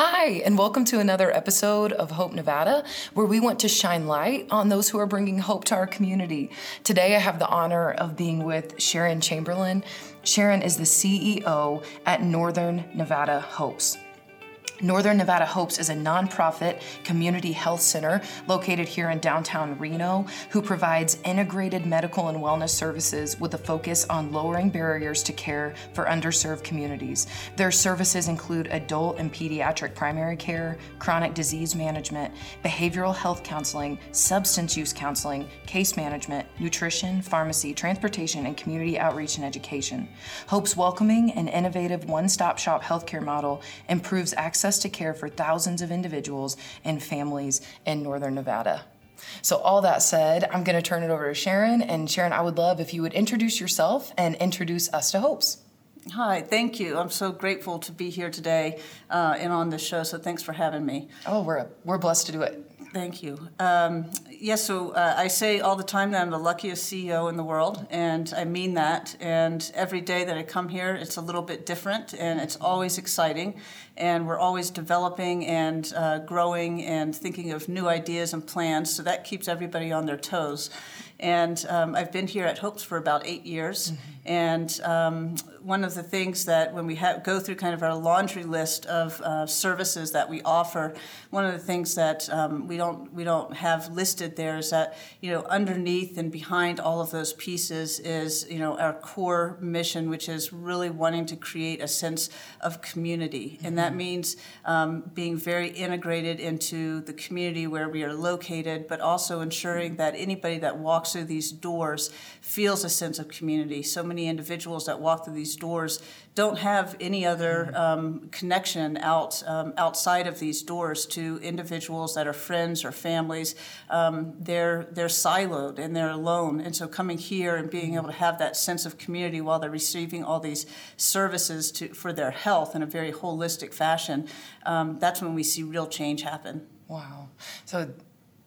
Hi, and welcome to another episode of Hope Nevada, where we want to shine light on those who are bringing hope to our community. Today, I have the honor of being with Sharon Chamberlain. Sharon is the CEO at Northern Nevada Hopes. Northern Nevada Hopes is a nonprofit community health center located here in downtown Reno who provides integrated medical and wellness services with a focus on lowering barriers to care for underserved communities. Their services include adult and pediatric primary care, chronic disease management, behavioral health counseling, substance use counseling, case management, nutrition, pharmacy, transportation, and community outreach and education. Hope's welcoming and innovative one stop shop healthcare model improves access access to care for thousands of individuals and families in Northern Nevada. So, all that said, I'm going to turn it over to Sharon. And Sharon, I would love if you would introduce yourself and introduce us to Hopes. Hi, thank you. I'm so grateful to be here today uh, and on this show. So, thanks for having me. Oh, we're, we're blessed to do it. Thank you. Um, yes, so uh, I say all the time that I'm the luckiest CEO in the world, and I mean that. And every day that I come here, it's a little bit different, and it's always exciting. And we're always developing and uh, growing and thinking of new ideas and plans, so that keeps everybody on their toes. And um, I've been here at Hopes for about eight years. Mm-hmm. And um, one of the things that when we ha- go through kind of our laundry list of uh, services that we offer, one of the things that um, we don't we don't have listed there is that you know underneath and behind all of those pieces is you know our core mission, which is really wanting to create a sense of community, mm-hmm. and that mm-hmm. means um, being very integrated into the community where we are located, but also ensuring that anybody that walks through these doors feels a sense of community. So many individuals that walk through these doors don't have any other um, connection out um, outside of these doors to individuals that are friends or families. Um, they're they're siloed and they're alone, and so coming here and being able to have that sense of community while they're receiving all these services to, for their health in a very holistic fashion, um, that's when we see real change happen. Wow. So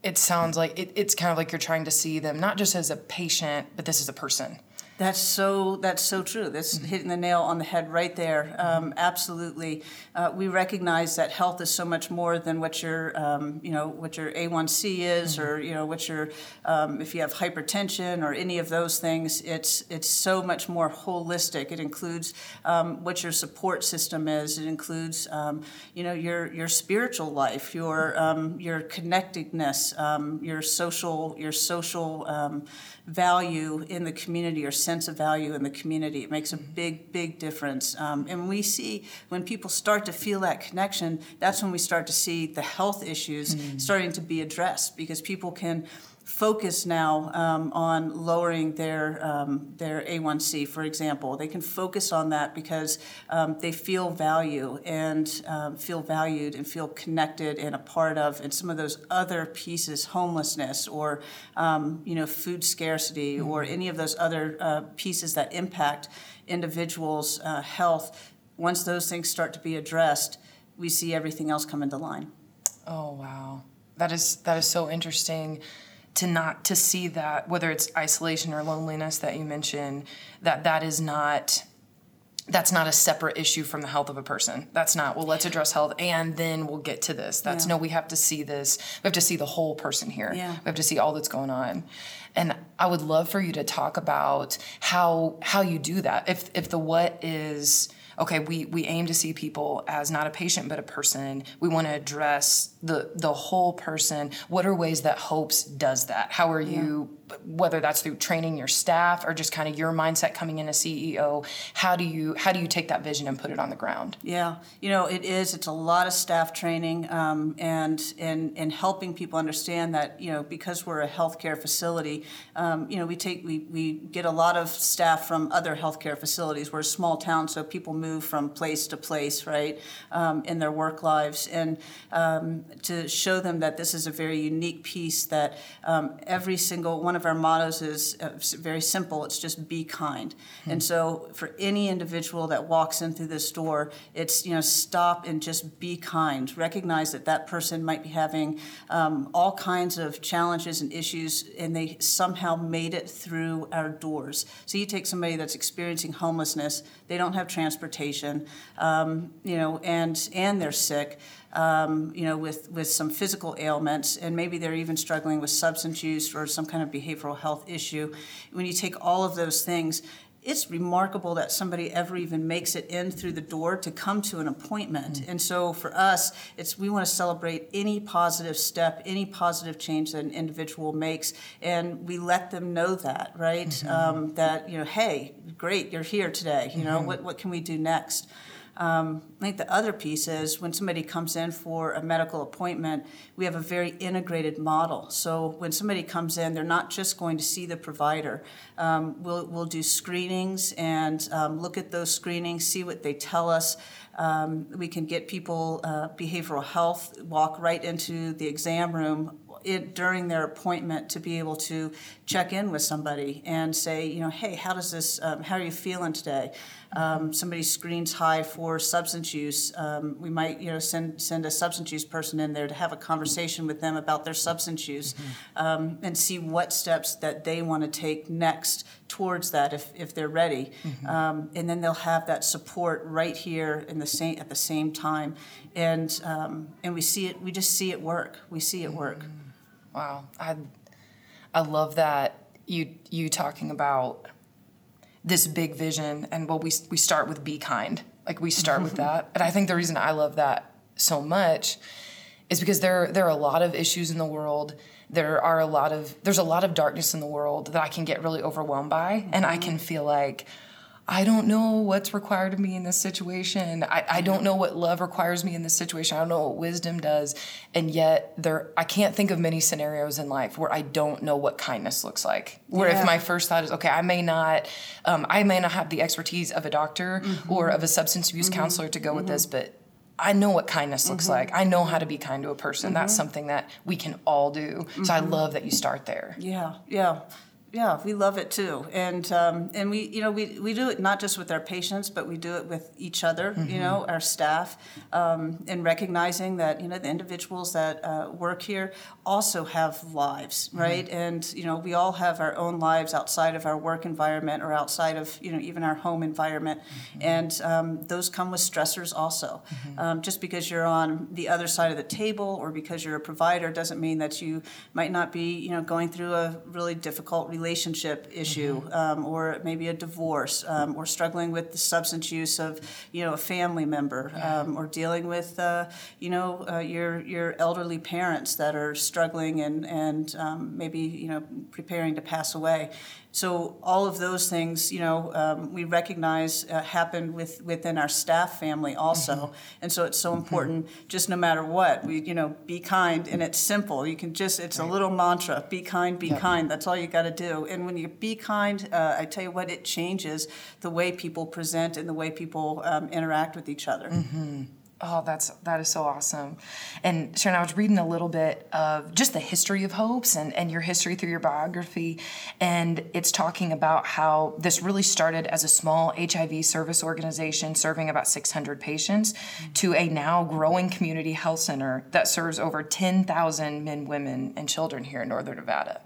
it sounds like it, it's kind of like you're trying to see them not just as a patient, but this is a person. That's so. That's so true. That's mm-hmm. hitting the nail on the head right there. Um, absolutely, uh, we recognize that health is so much more than what your, um, you know, what your A1C is, mm-hmm. or you know, what your, um, if you have hypertension or any of those things. It's it's so much more holistic. It includes um, what your support system is. It includes, um, you know, your your spiritual life, your um, your connectedness, your social your social value in the community or sense of value in the community. It makes a big, big difference. Um, and we see when people start to feel that connection, that's when we start to see the health issues mm-hmm. starting to be addressed because people can focus now um, on lowering their um, their A1C, for example. They can focus on that because um, they feel value and um, feel valued and feel connected and a part of. And some of those other pieces, homelessness or um, you know food scarcity mm-hmm. or any of those other uh, pieces that impact individuals' uh, health. Once those things start to be addressed, we see everything else come into line. Oh wow, that is that is so interesting to not to see that whether it's isolation or loneliness that you mentioned that that is not that's not a separate issue from the health of a person. That's not, well, let's address health and then we'll get to this. That's yeah. no, we have to see this. We have to see the whole person here. Yeah. We have to see all that's going on. And I would love for you to talk about how how you do that. If if the what is okay, we, we aim to see people as not a patient but a person. We want to address the the whole person. What are ways that hopes does that? How are you whether that's through training your staff or just kind of your mindset coming in as CEO, how do you how do you take that vision and put it on the ground? Yeah, you know, it is. It's a lot of staff training um, and and and helping people understand that you know because we're a healthcare facility, um, you know, we take we we get a lot of staff from other healthcare facilities. We're a small town, so people move from place to place, right, um, in their work lives, and um, to show them that this is a very unique piece that um, every single one of of our mottos is uh, very simple. It's just be kind. Mm-hmm. And so for any individual that walks in through this door, it's you know stop and just be kind. Recognize that that person might be having um, all kinds of challenges and issues, and they somehow made it through our doors. So you take somebody that's experiencing homelessness, they don't have transportation, um, you know, and and they're sick um, you know, with, with some physical ailments, and maybe they're even struggling with substance use or some kind of behavioral health issue. When you take all of those things, it's remarkable that somebody ever even makes it in through the door to come to an appointment. Mm-hmm. And so for us, it's we want to celebrate any positive step, any positive change that an individual makes, and we let them know that, right? Mm-hmm. Um, that you know, hey, great, you're here today. You know, mm-hmm. what what can we do next? Um, I think the other piece is when somebody comes in for a medical appointment, we have a very integrated model. So when somebody comes in, they're not just going to see the provider. Um, we'll, we'll do screenings and um, look at those screenings, see what they tell us. Um, we can get people uh, behavioral health, walk right into the exam room it, during their appointment to be able to check in with somebody and say, you know, hey, how does this, um, how are you feeling today? Um, somebody screens high for substance use. Um, we might, you know, send send a substance use person in there to have a conversation with them about their substance use, mm-hmm. Um, and see what steps that they want to take next towards that if, if they're ready. Mm-hmm. Um, and then they'll have that support right here in the same at the same time, and um, and we see it. We just see it work. We see it work. Mm-hmm. Wow, I I love that you you talking about this big vision and well we we start with be kind. Like we start with mm-hmm. that. And I think the reason I love that so much is because there there are a lot of issues in the world. There are a lot of there's a lot of darkness in the world that I can get really overwhelmed by and I mm-hmm. can feel like I don't know what's required of me in this situation. I, I don't know what love requires me in this situation. I don't know what wisdom does. And yet there I can't think of many scenarios in life where I don't know what kindness looks like. Where yeah. if my first thought is, okay, I may not um, I may not have the expertise of a doctor mm-hmm. or of a substance abuse mm-hmm. counselor to go mm-hmm. with this, mm-hmm. but I know what kindness looks mm-hmm. like. I know how to be kind to a person. That's mm-hmm. something that we can all do. So I love that you start there. Yeah, yeah. Yeah, we love it too, and um, and we you know we, we do it not just with our patients, but we do it with each other. Mm-hmm. You know, our staff, um, and recognizing that you know the individuals that uh, work here also have lives, mm-hmm. right? Mm-hmm. And you know we all have our own lives outside of our work environment or outside of you know even our home environment, mm-hmm. and um, those come with stressors also. Mm-hmm. Um, just because you're on the other side of the table or because you're a provider doesn't mean that you might not be you know going through a really difficult relationship issue mm-hmm. um, or maybe a divorce um, or struggling with the substance use of you know a family member um, or dealing with uh, you know uh, your your elderly parents that are struggling and and um, maybe you know preparing to pass away so all of those things, you know, um, we recognize uh, happen with within our staff family also, mm-hmm. and so it's so mm-hmm. important. Mm-hmm. Just no matter what, we you know, be kind, and it's simple. You can just it's right. a little mantra: be kind, be yep. kind. That's all you got to do. And when you be kind, uh, I tell you what, it changes the way people present and the way people um, interact with each other. Mm-hmm. Oh, that's that is so awesome. And Sharon, I was reading a little bit of just the history of hopes and, and your history through your biography. And it's talking about how this really started as a small HIV service organization serving about 600 patients mm-hmm. to a now growing community health center that serves over 10,000 men, women, and children here in Northern Nevada.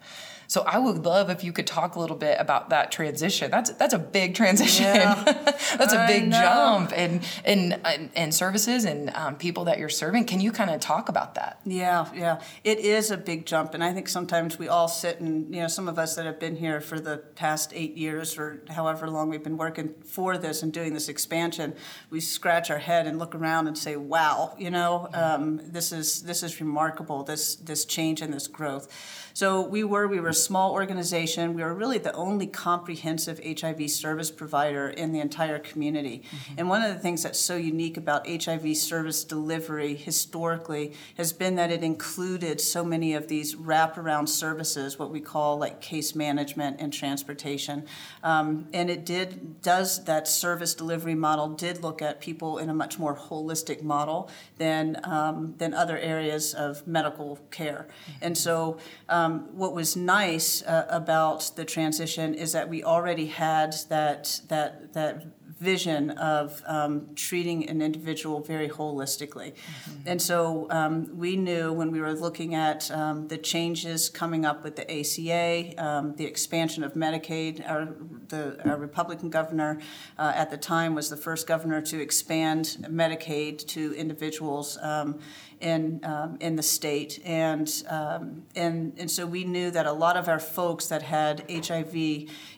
So I would love if you could talk a little bit about that transition. That's that's a big transition. Yeah, that's a big jump in in in services and um, people that you're serving. Can you kind of talk about that? Yeah, yeah, it is a big jump, and I think sometimes we all sit and you know some of us that have been here for the past eight years or however long we've been working for this and doing this expansion, we scratch our head and look around and say, "Wow, you know, um, this is this is remarkable. This this change and this growth." So we were we were a small organization. We were really the only comprehensive HIV service provider in the entire community. Mm-hmm. And one of the things that's so unique about HIV service delivery historically has been that it included so many of these wraparound services, what we call like case management and transportation. Um, and it did does that service delivery model did look at people in a much more holistic model than um, than other areas of medical care. Mm-hmm. And so um, what was nice nice uh, about the transition is that we already had that that that vision of um, treating an individual very holistically. Mm-hmm. And so um, we knew when we were looking at um, the changes coming up with the ACA, um, the expansion of Medicaid, our, the, our Republican governor uh, at the time was the first governor to expand Medicaid to individuals um, in um, in the state, and um, and and so we knew that a lot of our folks that had HIV,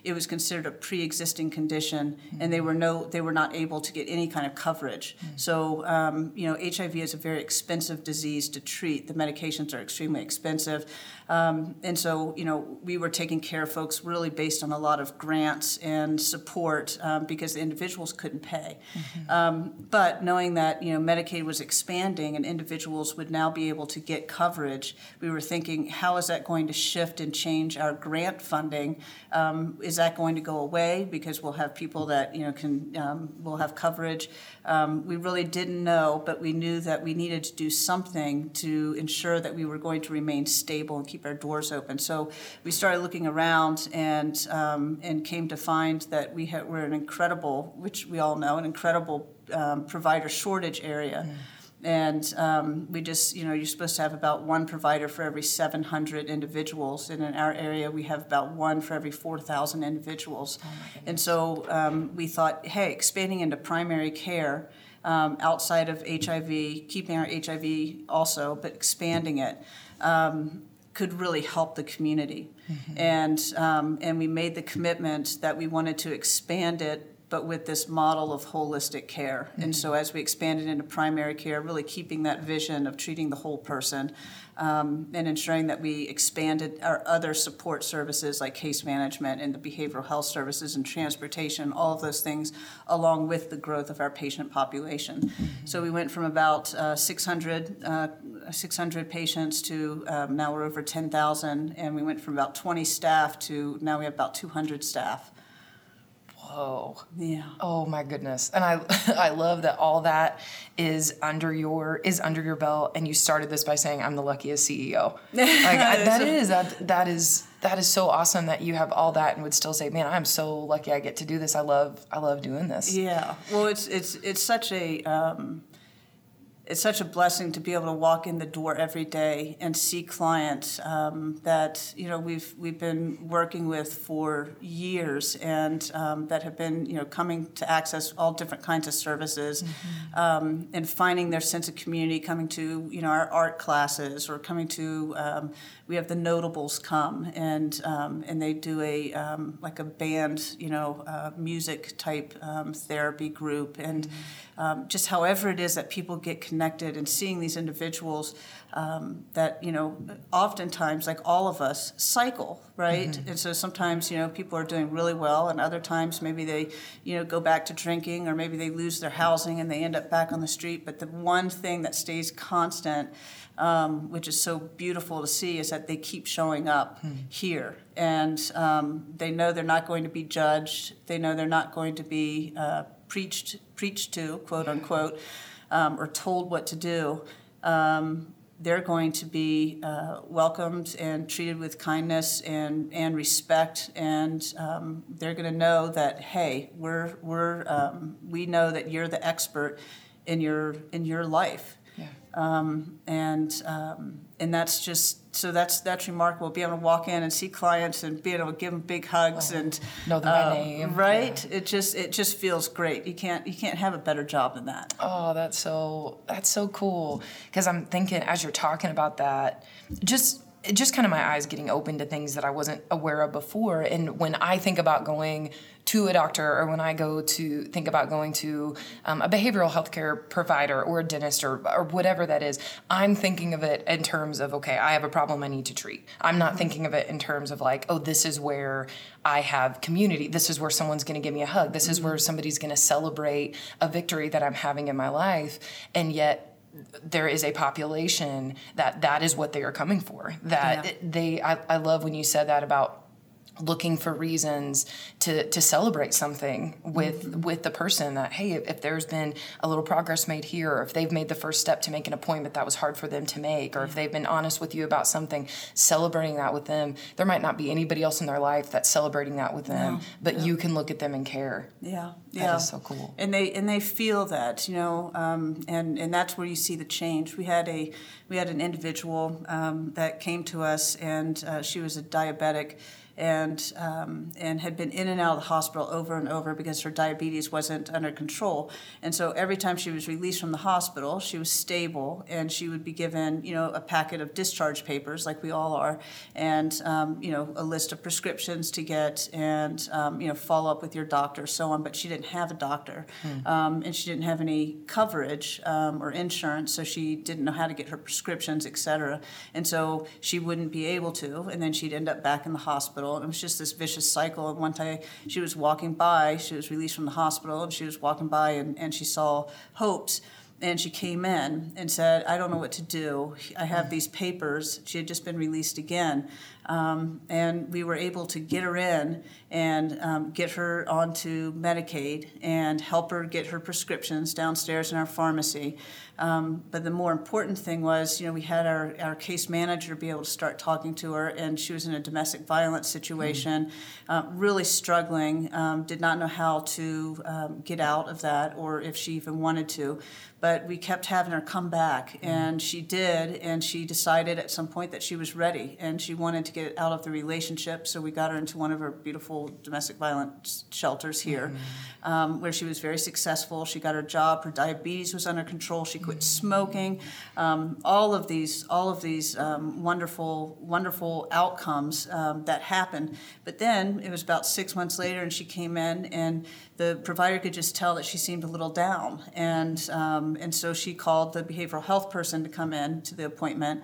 it was considered a pre-existing condition, mm-hmm. and they were no they were not able to get any kind of coverage. Mm-hmm. So um, you know, HIV is a very expensive disease to treat. The medications are extremely expensive. Um, and so, you know, we were taking care of folks really based on a lot of grants and support um, because the individuals couldn't pay. Mm-hmm. Um, but knowing that, you know, Medicaid was expanding and individuals would now be able to get coverage, we were thinking, how is that going to shift and change our grant funding? Um, is that going to go away because we'll have people that, you know, can, um, will have coverage? Um, we really didn't know, but we knew that we needed to do something to ensure that we were going to remain stable and keep keep our doors open. So we started looking around and um, and came to find that we had, we're an incredible, which we all know, an incredible um, provider shortage area. Mm. And um, we just, you know, you're supposed to have about one provider for every 700 individuals. And in our area, we have about one for every 4,000 individuals. Oh and so um, we thought, hey, expanding into primary care um, outside of HIV, keeping our HIV also, but expanding it. Um, could really help the community. Mm-hmm. And, um, and we made the commitment that we wanted to expand it, but with this model of holistic care. Mm-hmm. And so as we expanded into primary care, really keeping that vision of treating the whole person, um, and ensuring that we expanded our other support services like case management and the behavioral health services and transportation, all of those things, along with the growth of our patient population. Mm-hmm. So we went from about uh, 600, uh, 600 patients to um, now we're over 10,000, and we went from about 20 staff to now we have about 200 staff. Whoa. Yeah. Oh my goodness. And I I love that all that is under your is under your belt and you started this by saying I'm the luckiest CEO. Like I, that is that that is that is so awesome that you have all that and would still say, "Man, I'm so lucky I get to do this. I love I love doing this." Yeah. Well, it's it's it's such a um, it's such a blessing to be able to walk in the door every day and see clients um, that you know we've we've been working with for years and um, that have been you know coming to access all different kinds of services mm-hmm. um, and finding their sense of community, coming to you know our art classes or coming to um, we have the notables come and um, and they do a um, like a band you know uh, music type therapy group and. Mm-hmm um, just however it is that people get connected and seeing these individuals um, that you know oftentimes like all of us cycle right mm-hmm. and so sometimes you know people are doing really well and other times maybe they you know go back to drinking or maybe they lose their housing and they end up back on the street but the one thing that stays constant um, which is so beautiful to see, is that they keep showing up hmm. here. And um, they know they're not going to be judged. They know they're not going to be uh, preached preached to, quote unquote, um, or told what to do, um, they're going to be uh, welcomed and treated with kindness and, and respect, and um, they're going to know that hey, we're we're um, we know that you're the expert in your in your life, um, and um, and that's just so that's that's remarkable. Being able to walk in and see clients and be able to give them big hugs oh, and know them by name. Right? Yeah. It just it just feels great. You can't you can't have a better job than that. Oh, that's so that's so cool. Because I'm thinking as you're talking about that, just just kind of my eyes getting open to things that I wasn't aware of before. And when I think about going to a doctor or when I go to think about going to um, a behavioral health care provider or a dentist or, or whatever that is, I'm thinking of it in terms of, okay, I have a problem I need to treat. I'm not mm-hmm. thinking of it in terms of like, oh, this is where I have community. This is where someone's going to give me a hug. This is where mm-hmm. somebody's going to celebrate a victory that I'm having in my life. And yet, there is a population that that is what they are coming for that yeah. they I, I love when you said that about looking for reasons to to celebrate something with mm-hmm. with the person that hey if, if, there's been a little progress made here or if they've made the first step to make an appointment that was hard for them to make or if they've been honest with you about something celebrating that with them. There might not be anybody else in their life that's celebrating that with them yeah. but yeah. you can look at them and care. Yeah. Yeah. That is so cool. And they and they feel that you know um, and and that's where you see the change. We had a we had an individual um, that came to us and uh, she was a diabetic and um, and had been in and out of the hospital over and over because her diabetes wasn't under control. And so every time she was released from the hospital, she was stable, and she would be given you know a packet of discharge papers like we all are, and um, you know a list of prescriptions to get, and um, you know follow up with your doctor, so on. But she didn't have a doctor, mm. and she didn't have any coverage um, or insurance, so she didn't know how to get her prescriptions, et cetera. And so she wouldn't be able to, and then she'd end up back in the hospital hospital. And it was just this vicious cycle. And one day she was walking by, she was released from the hospital, and she was walking by and, and she saw Hopes. And she came in and said, I don't know what to do. I have these papers. She had just been released again. Um, and we were able to get her in and um, get her onto Medicaid and help her get her prescriptions downstairs in our pharmacy. Um, but the more important thing was, you know, we had our, our case manager be able to start talking to her, and she was in a domestic violence situation, mm-hmm. uh, really struggling, um, did not know how to um, get out of that or if she even wanted to. But we kept having her come back, mm-hmm. and she did, and she decided at some point that she was ready and she wanted to get out of the relationship. So we got her into one of our beautiful domestic violence shelters here, mm-hmm. um, where she was very successful. She got her job, her diabetes was under control. She quit smoking, um, all of these, all of these um, wonderful, wonderful outcomes um, that happened. But then it was about six months later, and she came in, and the provider could just tell that she seemed a little down, and um, and so she called the behavioral health person to come in to the appointment.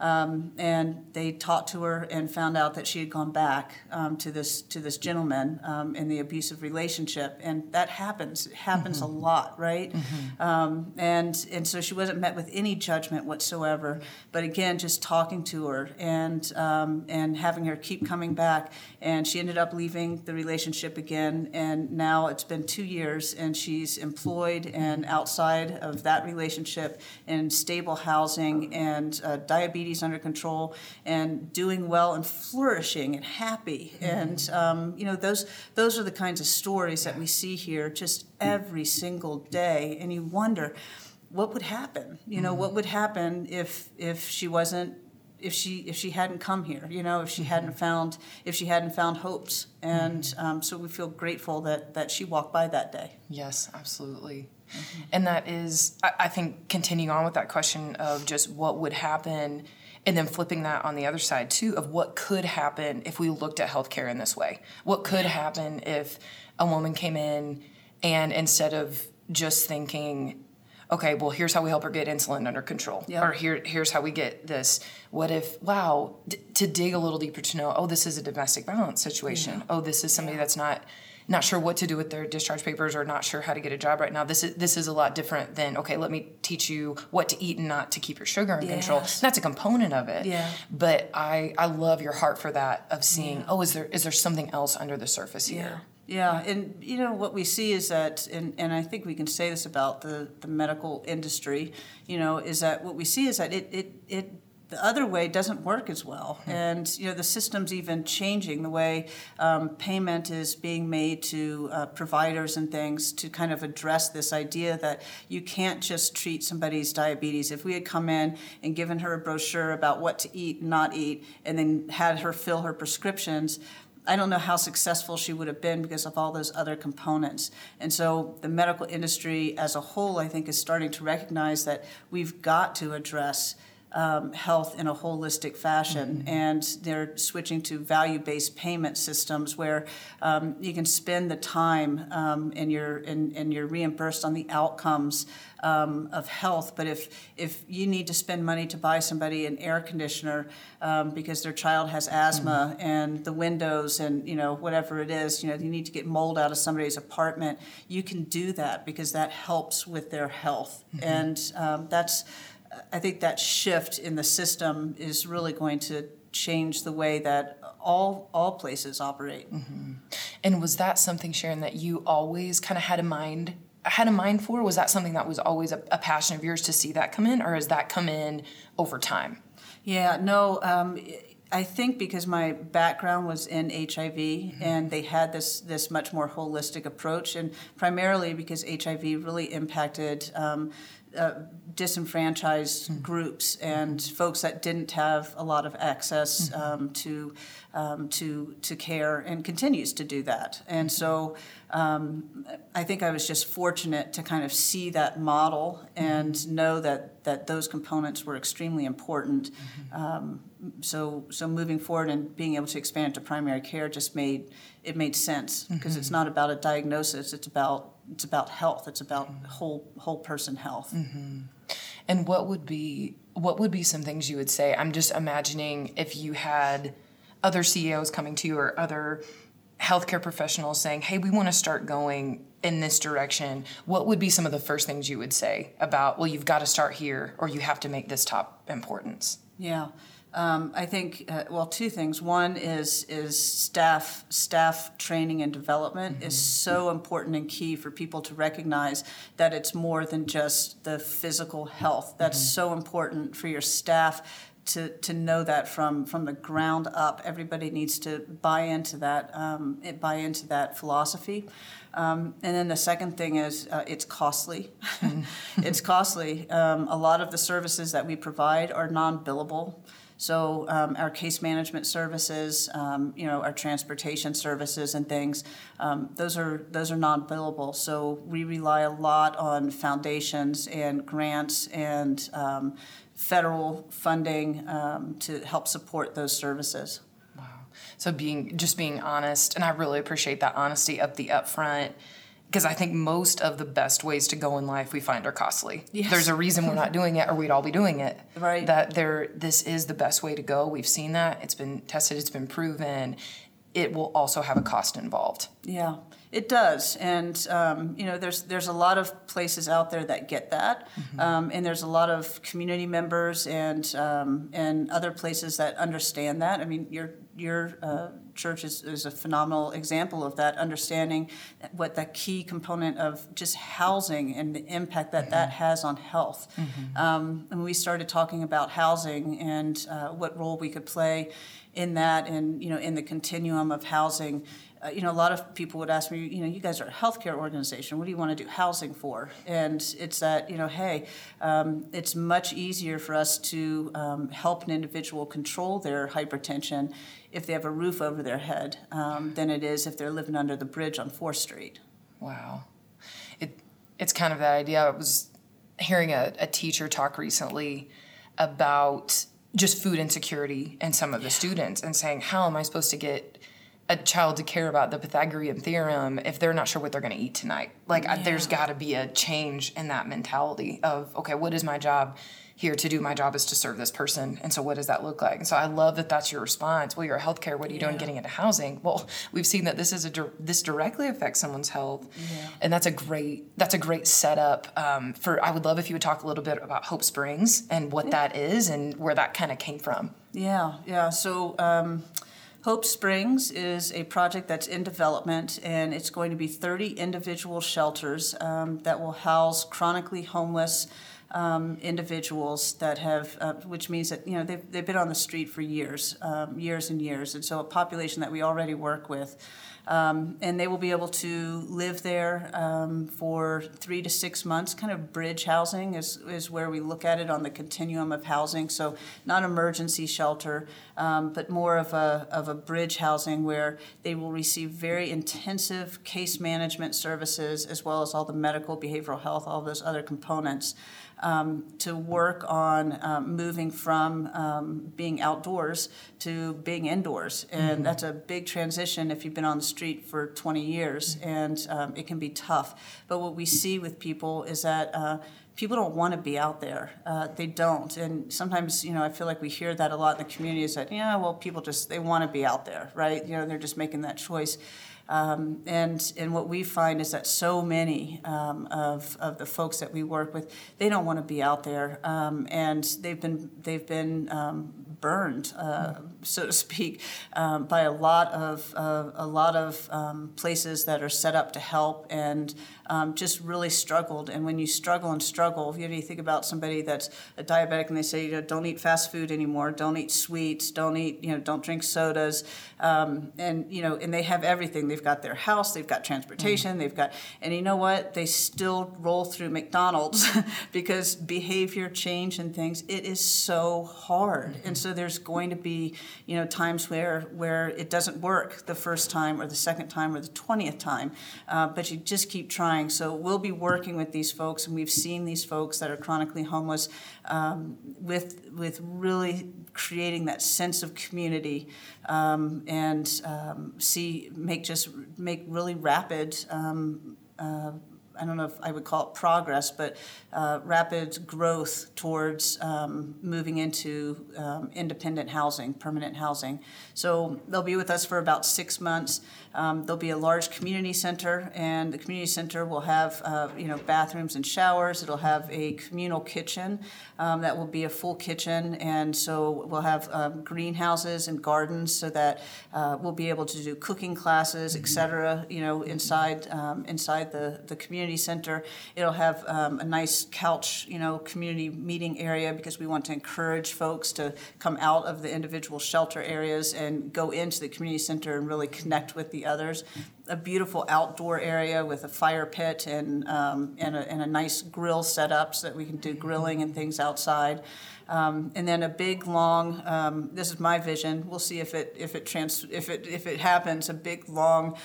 Um, and they talked to her and found out that she had gone back um, to this to this gentleman um, in the abusive relationship, and that happens. It happens mm-hmm. a lot, right? Mm-hmm. Um, and and so she wasn't met with any judgment whatsoever. But again, just talking to her and um, and having her keep coming back, and she ended up leaving the relationship again. And now it's been two years, and she's employed and outside of that relationship in stable housing and uh, diabetes diabetes under control and doing well and flourishing and happy. Mm-hmm. And um, you know those those are the kinds of stories that we see here just every single day. And you wonder what would happen. You know mm-hmm. what would happen if if she wasn't if she if she hadn't come here you know if she mm-hmm. hadn't found if she hadn't found hopes and mm-hmm. um, so we feel grateful that that she walked by that day yes absolutely mm-hmm. and that is I, I, think continuing on with that question of just what would happen and then flipping that on the other side too of what could happen if we looked at healthcare in this way. What could happen if a woman came in and instead of just thinking, okay, well, here's how we help her get insulin under control, yep. or here, here's how we get this. What if, wow, d- to dig a little deeper to know, oh, this is a domestic violence situation. Yeah. Oh, this is somebody yeah. that's not not sure what to do with their discharge papers or not sure how to get a job right now. This is this is a lot different than okay, let me teach you what to eat and not to keep your sugar in yes. control. That's a component of it. Yeah. But I I love your heart for that of seeing, yeah. oh, is there is there something else under the surface here? Yeah, and you know what we see is that, and, and I think we can say this about the, the medical industry, you know, is that what we see is that it, it, it the other way doesn't work as well. Mm-hmm. And you know the system's even changing the way um, payment is being made to uh, providers and things to kind of address this idea that you can't just treat somebody's diabetes. If we had come in and given her a brochure about what to eat and not eat, and then had her fill her prescriptions, I don't know how successful she would have been because of all those other components. And so the medical industry as a whole, I think, is starting to recognize that we've got to address um, health in a holistic fashion, mm-hmm. and they're switching to value-based payment systems where um, you can spend the time um, and you're and, and you're reimbursed on the outcomes um, of health. But if if you need to spend money to buy somebody an air conditioner um, because their child has asthma mm-hmm. and the windows and you know whatever it is, you know you need to get mold out of somebody's apartment, you can do that because that helps with their health, mm-hmm. and um, that's I think that shift in the system is really going to change the way that all all places operate. Mm-hmm. And was that something, Sharon, that you always kind of had in mind? Had in mind for? Was that something that was always a, a, passion of yours to see that come in, or has that come in over time? Yeah, no. Um, I think because my background was in HIV mm-hmm. and they had this this much more holistic approach, and primarily because HIV really impacted um, uh, disenfranchised mm-hmm. groups and folks that didn't have a lot of access mm-hmm. um, to um, to to care and continues to do that. And mm-hmm. so um, I think I was just fortunate to kind of see that model and mm-hmm. know that that those components were extremely important. Mm-hmm. Um, so so moving forward and being able to expand to primary care just made it made sense because it's not about a diagnosis; it's about it's about health. It's about whole whole person health. Mm-hmm. And what would be what would be some things you would say? I'm just imagining if you had other CEOs coming to you or other healthcare professionals saying, "Hey, we want to start going in this direction." What would be some of the first things you would say about, "Well, you've got to start here or you have to make this top importance?" Yeah. Um, I think uh, well, two things. One is is staff staff training and development mm-hmm. is so important and key for people to recognize that it's more than just the physical health. That's mm-hmm. so important for your staff to, to know that from, from the ground up. Everybody needs to buy into that um, buy into that philosophy. Um, and then the second thing is uh, it's costly. Mm-hmm. it's costly. Um, a lot of the services that we provide are non-billable. So um, our case management services, um, you know, our transportation services and things, um, those are those are non-billable. So we rely a lot on foundations and grants and um, federal funding um, to help support those services. Wow. So being just being honest, and I really appreciate that honesty up the upfront because I think most of the best ways to go in life we find are costly. Yes. There's a reason we're not doing it, or we'd all be doing it. Right. That there, this is the best way to go. We've seen that. It's been tested. It's been proven. It will also have a cost involved. Yeah. It does, and um, you know, there's there's a lot of places out there that get that, mm-hmm. um, and there's a lot of community members and um, and other places that understand that. I mean, your your uh, church is, is a phenomenal example of that, understanding what the key component of just housing and the impact that mm-hmm. that has on health. Mm-hmm. Um, and we started talking about housing and uh, what role we could play in that, and you know, in the continuum of housing uh, you know, a lot of people would ask me, you know, you guys are a healthcare organization. What do you want to do housing for? And it's that, you know, hey, um, it's much easier for us to um, help an individual control their hypertension if they have a roof over their head um, than it is if they're living under the bridge on 4th Street. Wow. It, it's kind of that idea. I was hearing a, a teacher talk recently about just food insecurity in some of the students and saying, how am I supposed to get a child to care about the Pythagorean theorem if they're not sure what they're going to eat tonight. Like, yeah. I, there's got to be a change in that mentality of, okay, what is my job here to do? My job is to serve this person. And so, what does that look like? And so, I love that that's your response. Well, you're a healthcare. What are you yeah. doing getting into housing? Well, we've seen that this is a this directly affects someone's health, yeah. and that's a great that's a great setup um, for. I would love if you would talk a little bit about Hope Springs and what that is and where that kind of came from. Yeah, yeah. So. Um, Hope Springs is a project that's in development, and it's going to be 30 individual shelters um, that will house chronically homeless um, individuals that have, uh, which means that you know they've, they've been on the street for years, um, years and years, and so a population that we already work with. Um, and they will be able to live there um, for three to six months. Kind of bridge housing is, is where we look at it on the continuum of housing. So, not emergency shelter, um, but more of a, of a bridge housing where they will receive very intensive case management services as well as all the medical, behavioral health, all those other components um, to work on um, moving from um, being outdoors to being indoors. And mm-hmm. that's a big transition if you've been on the street for 20 years, mm-hmm. and um, it can be tough. But what we see with people is that uh, people don't want to be out there. Uh, they don't. And sometimes, you know, I feel like we hear that a lot in the community is that, yeah, well, people just, they want to be out there, right? You know, they're just making that choice. Um, and, and what we find is that so many um, of, of the folks that we work with, they don't want to be out there. Um, and they've been, they've been um, burned, uh, so to speak, um, by a lot of uh, a lot of um, places that are set up to help and um, just really struggled. And when you struggle and struggle, you know, you think about somebody that's a diabetic and they say, you know, don't eat fast food anymore, don't eat sweets, don't eat, you know, don't drink sodas, um, and you know, and they have everything. They've got their house, they've got transportation, mm. they've got, and you know what? They still roll through McDonald's because behavior change and things. It is so hard, mm-hmm. and so there's going to be, you know, times where where it doesn't work the first time or the second time or the twentieth time, uh, but you just keep trying trying. So we'll be working with these folks, and we've seen these folks that are chronically homeless um, with with really creating that sense of community um, and um, see make just make really rapid. Um, uh, I don't know if I would call it progress, but uh, rapid growth towards um, moving into um, independent housing, permanent housing. So they'll be with us for about six months. Um, there'll be a large community center, and the community center will have uh, you know bathrooms and showers. It'll have a communal kitchen um, that will be a full kitchen, and so we'll have um, greenhouses and gardens so that uh, we'll be able to do cooking classes, et cetera. You know, inside um, inside the the community center, it'll have um, a nice couch, you know, community meeting area because we want to encourage folks to come out of the individual shelter areas and go into the community center and really connect with the others. A beautiful outdoor area with a fire pit and, um, and, a, and a nice grill set up so that we can do grilling and things outside. Um, and then a big long um, this is my vision we'll see if it if it trans if it if it happens a big long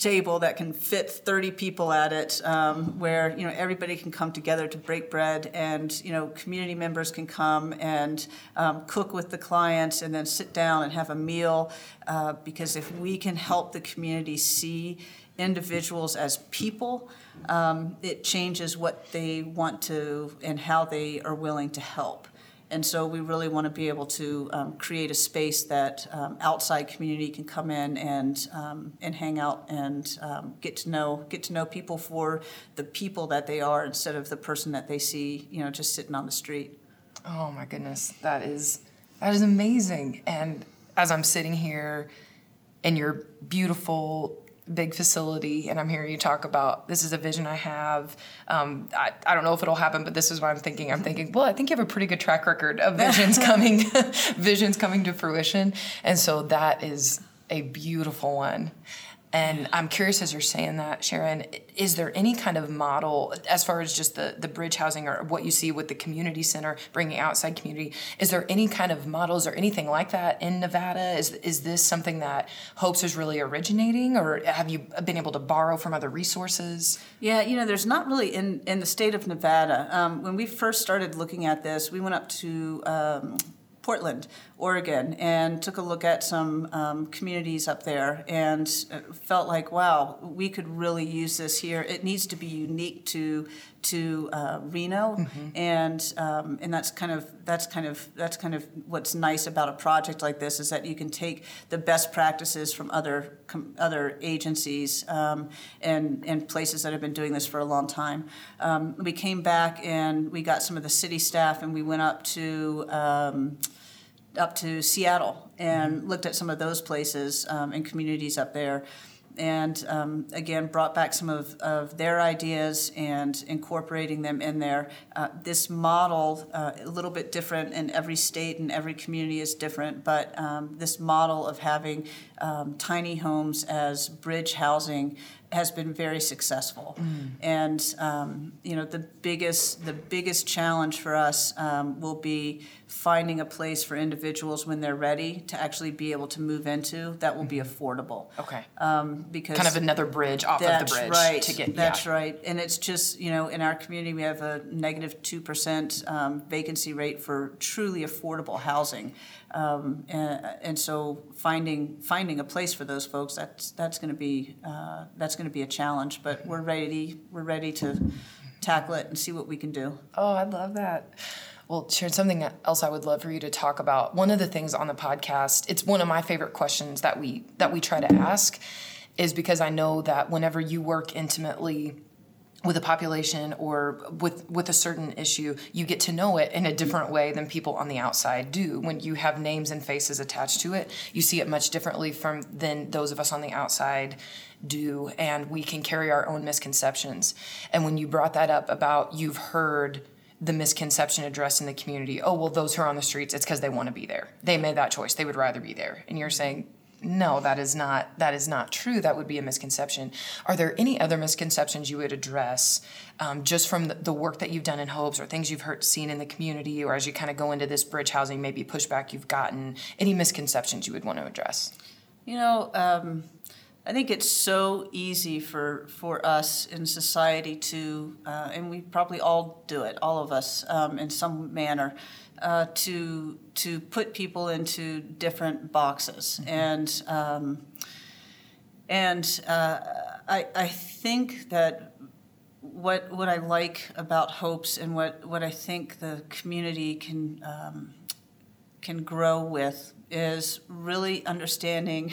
table that can fit 30 people at it um, where you know everybody can come together to break bread and you know community members can come and um, cook with the clients and then sit down and have a meal uh, because if we can help the community see individuals as people um, it changes what they want to and how they are willing to help and so we really want to be able to um, create a space that um, outside community can come in and um, and hang out and um, get to know get to know people for the people that they are instead of the person that they see you know just sitting on the street. Oh my goodness, that is that is amazing. And as I'm sitting here in your beautiful big facility and I'm hearing you talk about this is a vision I have. Um, I, I don't know if it'll happen, but this is what I'm thinking. I'm thinking, well, I think you have a pretty good track record of visions coming, visions coming to fruition. And so that is a beautiful one. And I'm curious as you're saying that, Sharon, is there any kind of model as far as just the, the bridge housing or what you see with the community center bringing outside community? Is there any kind of models or anything like that in Nevada? Is, is this something that Hopes is really originating or have you been able to borrow from other resources? Yeah, you know, there's not really in, in the state of Nevada. Um, when we first started looking at this, we went up to um, Portland, Oregon, and took a look at some um, communities up there and uh, felt like, wow, we could really use this here. It needs to be unique to to uh, Reno, mm-hmm. and um, and that's kind of that's kind of that's kind of what's nice about a project like this is that you can take the best practices from other com- other agencies um, and and places that have been doing this for a long time. Um, we came back and we got some of the city staff and we went up to um, up to Seattle and looked at some of those places um, and communities up there. And um, again, brought back some of, of their ideas and incorporating them in there. Uh, this model, uh, a little bit different in every state and every community is different, but um, this model of having um, tiny homes as bridge housing has been very successful. Mm. And um, you know, the biggest the biggest challenge for us um, will be finding a place for individuals when they're ready to actually be able to move into that will be mm-hmm. affordable. Okay. Um, because kind of another bridge off of the bridge right. to get. That's yeah. right. And it's just you know in our community we have a negative two percent um, vacancy rate for truly affordable housing. Um, and, and, so finding finding a place for those folks that's that's going to be uh, that's going to be a challenge. But we're ready we're ready to tackle it and see what we can do. Oh, I love that. Well, Sharon, something else I would love for you to talk about. One of the things on the podcast, it's one of my favorite questions that we that we try to ask, is because I know that whenever you work intimately with a population or with with a certain issue you get to know it in a different way than people on the outside do. When you have names and faces attached to it you see it much differently from than those of us on the outside do and we can carry our own misconceptions. And when you brought that up about you've heard the misconception addressed in the community oh well those who are on the streets it's because they want to be there. They made that choice. They would rather be there. And you're saying no that is not that is not true. That would be a misconception. Are there any other misconceptions you would address um, just from the, the, work that you've done in hopes or things you've heard seen in the community or as you kind of go into this bridge housing maybe pushback you've gotten any misconceptions you would want to address? You know um, I think it's so easy for, for us in society to, uh, and we probably all do it, all of us, um, in some manner, uh, to to put people into different boxes, mm-hmm. and um, and uh, I I think that what what I like about hopes and what what I think the community can um, can grow with is really understanding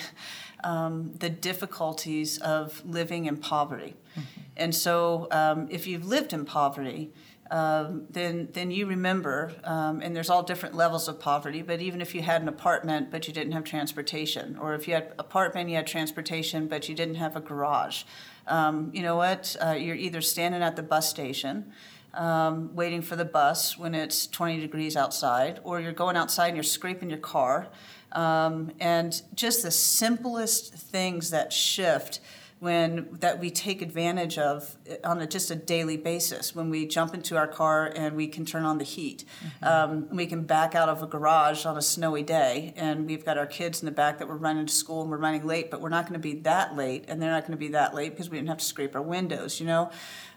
um, the difficulties of living in poverty. Mm-hmm. And so, um, if you've lived in poverty, um, then then you remember, um, and there's all different levels of poverty. But even if you had an apartment but you didn't have transportation, or if you had apartment you had transportation but you didn't have a garage, um, you know what? Uh, you're either standing at the bus station. Um, waiting for the bus when it's 20 degrees outside, or you're going outside and you're scraping your car. Um, and just the simplest things that shift when that we take advantage of on a, just a daily basis when we jump into our car and we can turn on the heat mm-hmm. um, we can back out of a garage on a snowy day and we've got our kids in the back that we're running to school and we're running late but we're not going to be that late and they're not going to be that late because we didn't have to scrape our windows you know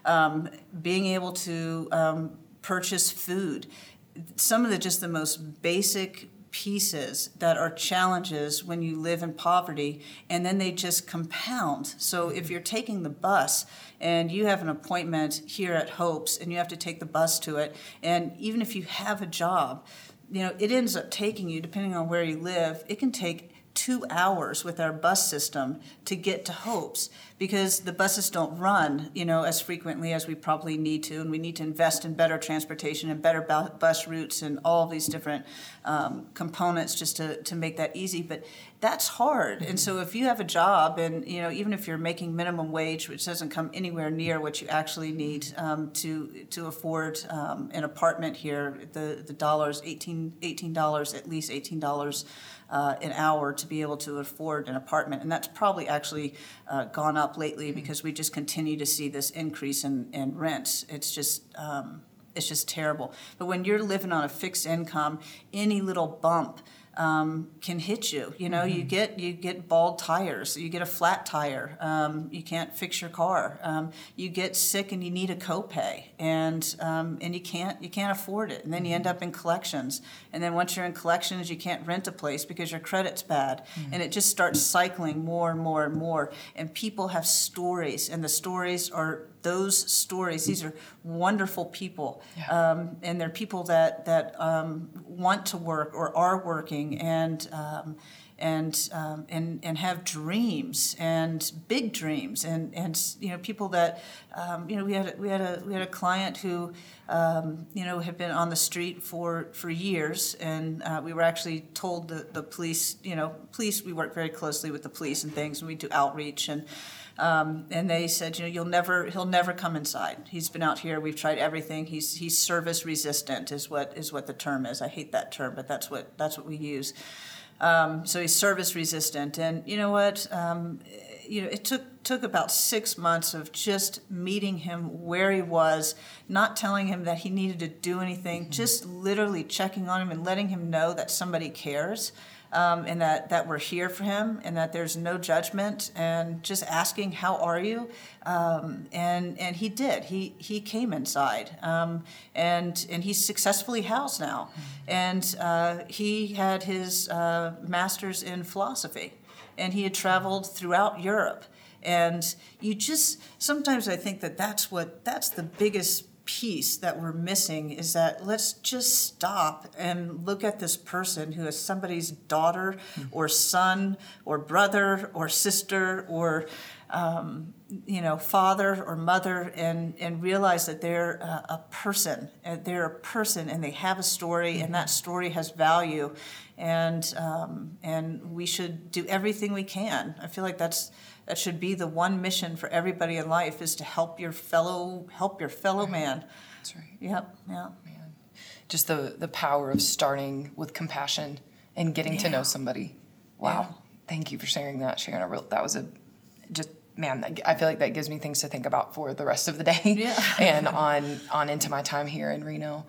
um, being able to um, purchase food some of the just the most basic pieces that are challenges when you live in poverty, and then they just compound. So if you're taking the bus and you have an appointment here at Hopes and you have to take the bus to it, and even if you have a job, you know, it ends up taking you, depending on where you live, it can take two hours with our bus system to get to Hopes because the buses don't run, you know, as frequently as we probably need to, and we need to invest in better transportation and better bus routes and all these different um, components just to, to make that easy. But that's hard, and so if you have a job, and you know, even if you're making minimum wage, which doesn't come anywhere near what you actually need um, to to afford um, an apartment here, the the dollars 18 dollars at least eighteen dollars. Uh, an hour to be able to afford an apartment, and that's probably actually uh, gone up lately mm-hmm. because we just continue to see this increase in, in rents. It's just um, it's just terrible. But when you're living on a fixed income, any little bump um, can hit you. You know, mm-hmm. you get you get bald tires, you get a flat tire, um, you can't fix your car, um, you get sick and you need a copay, and um, and you can't you can't afford it, and then you end mm-hmm. up in collections, and then once you're in collections, you can't rent a place because your credit's bad, mm-hmm. and it just starts cycling more and more and more, and people have stories, and the stories are those stories. These are wonderful people, yeah. um, and they're people that that um, want to work or are working, and um, and um, and and have dreams and big dreams, and and you know people that um, you know we had we had a we had a client who. Um, you know, had been on the street for, for years, and uh, we were actually told the, the police, you know, police, we work very closely with the police and things, and we do outreach, and um, and they said, you know, you'll never, he'll never come inside. He's been out here. We've tried everything. He's he's service resistant, is what is what the term is. I hate that term, but that's what that's what we use. Um, so he's service resistant, and you know what? Um, you know, it took took about six months of just meeting him where he was, not telling him that he needed to do anything, mm-hmm. just literally checking on him and letting him know that somebody cares um, and that, that we're here for him and that there's no judgment and just asking, How are you? Um, and, and he did. He, he came inside um, and, and he's successfully housed now. And uh, he had his uh, master's in philosophy and he had traveled throughout Europe. And you just sometimes I think that that's what that's the biggest piece that we're missing is that let's just stop and look at this person who is somebody's daughter or son or brother or sister or um, you know, father or mother and, and realize that they're a, a person. They're a person and they have a story, and that story has value. And, um, and we should do everything we can. I feel like that's, that should be the one mission for everybody in life is to help your fellow, help your fellow man. That's right. Yep, yeah. Man. Just the, the power of starting with compassion and getting to know somebody. Wow. Yeah. Thank you for sharing that, Sharon. Real, that was a just man. I feel like that gives me things to think about for the rest of the day Yeah. and on on into my time here in Reno.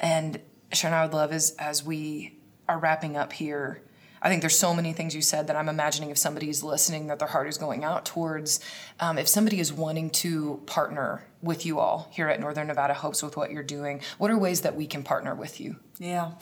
And Sharon, I would love as as we are wrapping up here. I think there's so many things you said that I'm imagining if somebody is listening that their heart is going out towards. Um, if somebody is wanting to partner with you all here at Northern Nevada Hopes with what you're doing, what are ways that we can partner with you? Yeah.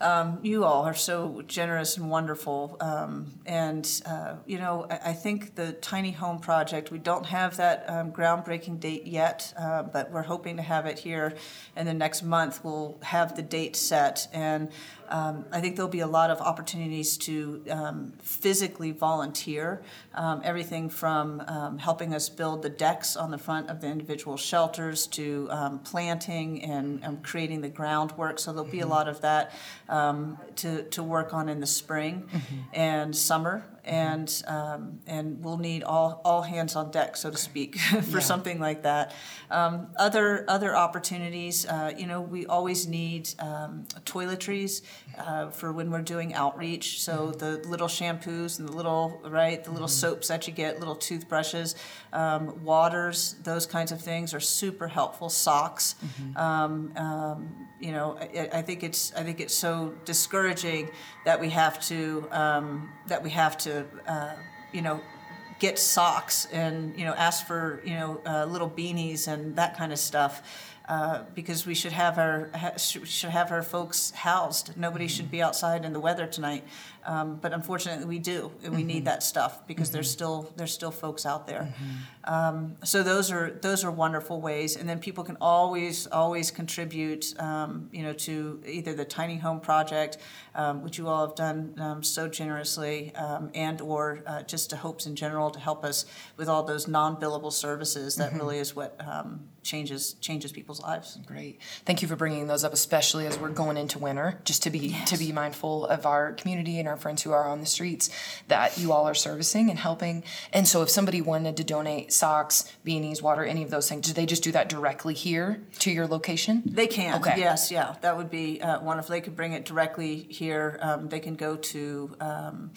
Um, you all are so generous and wonderful. Um, and, uh, you know, I, I, think the Tiny Home Project, we don't have that um, groundbreaking date yet, uh, but we're hoping to have it here in the next month. We'll have the date set. And um, I think there'll be a lot of opportunities to um, physically volunteer. Um, everything from um, helping us build the decks on the front of the individual shelters to um, planting and, and, creating the groundwork. So there'll be mm-hmm. a lot of that um, to, to work on in the spring mm-hmm. and summer and um, and we'll need all, all hands on deck, so to speak, for yeah. something like that. Um, other other opportunities, uh, you know, we always need um, toiletries uh, for when we're doing outreach. So the little shampoos and the little right, the little mm-hmm. soaps that you get, little toothbrushes, um, waters, those kinds of things are super helpful. Socks, mm-hmm. Um, um, you know, I, I, think it's I think it's so discouraging that we have to that we have to uh, you know, get socks and you know ask for you know uh, little beanies and that kind of stuff. Uh, because we should have our ha- should have our folks housed. Nobody mm-hmm. should be outside in the weather tonight. Um, but unfortunately, we do, and we mm-hmm. need that stuff because mm-hmm. there's still there's still folks out there. Mm-hmm. Um, so those are those are wonderful ways, and then people can always always contribute, um, you know, to either the tiny home project, um, which you all have done um, so generously, um, and or uh, just to Hopes in general to help us with all those non-billable services. That mm-hmm. really is what changes changes people's lives. Great, thank you for bringing those up, especially as we're going into winter, just to be yes. to be mindful of our community and our friends who are on the streets that you all are servicing and helping. And so, if somebody wanted to donate socks, beanies, water, any of those things, do they just do that directly here to your location? They can. Okay. Yes. Yeah. That would be uh, wonderful. They could bring it directly here. Um, they can go to. Um,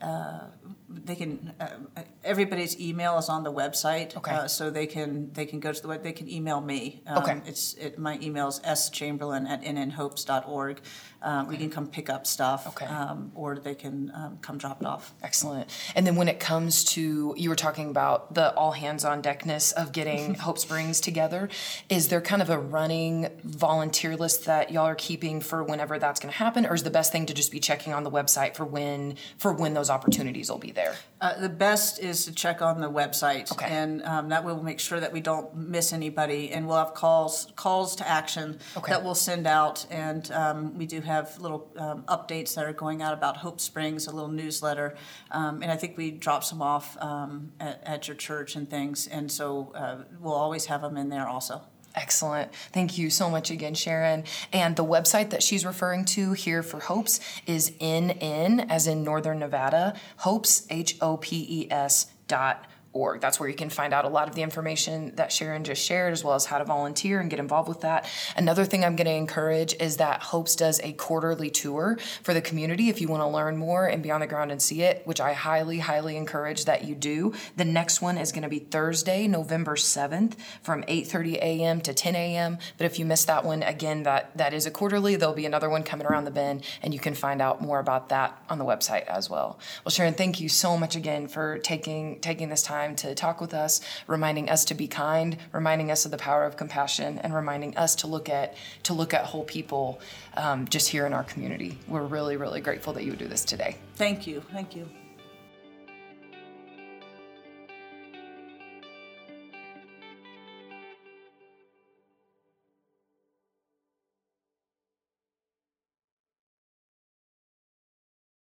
uh, they can uh, everybody's email is on the website okay. Uh, so they can they can go to the web they can email me um, okay it's it, my email is schamberlain at nnhopes.org okay. we can come pick up stuff okay. um, or they can um, come drop it off excellent and then when it comes to you were talking about the all hands on deckness of getting hope springs together is there kind of a running volunteer list that y'all are keeping for whenever that's going to happen or is the best thing to just be checking on the website for when for when those opportunities will be there uh, the best is to check on the website, okay. and um, that will make sure that we don't miss anybody. And we'll have calls calls to action okay. that we'll send out, and um, we do have little um, updates that are going out about Hope Springs, a little newsletter, um, and I think we drop some off um, at, at, your church and things, and so uh, we'll always have them in there also. Excellent. Thank you so much again, Sharon. And the website that she's referring to here for Hopes is NN, as in Northern Nevada, Hopes, H O P E S dot org. That's where you can find out a lot of the information that Sharon just shared, as well as how to volunteer and get involved with that. Another thing I'm going to encourage is that Hopes does a quarterly tour for the community if you want to learn more and be on the ground and see it, which I highly, highly encourage that you do. The next one is going to be Thursday, November 7th from 8:30 a.m. to 10 a.m. But if you miss that one, again, that that is a quarterly. There'll be another one coming around the bend, and you can find out more about that on the website as well. Well, Sharon, thank you so much again for taking taking this time time to talk with us, reminding us to be kind, reminding us of the power of compassion, and reminding us to look at to look at whole people um, just here in our community. We're really, really grateful that you would do this today. Thank you. Thank you.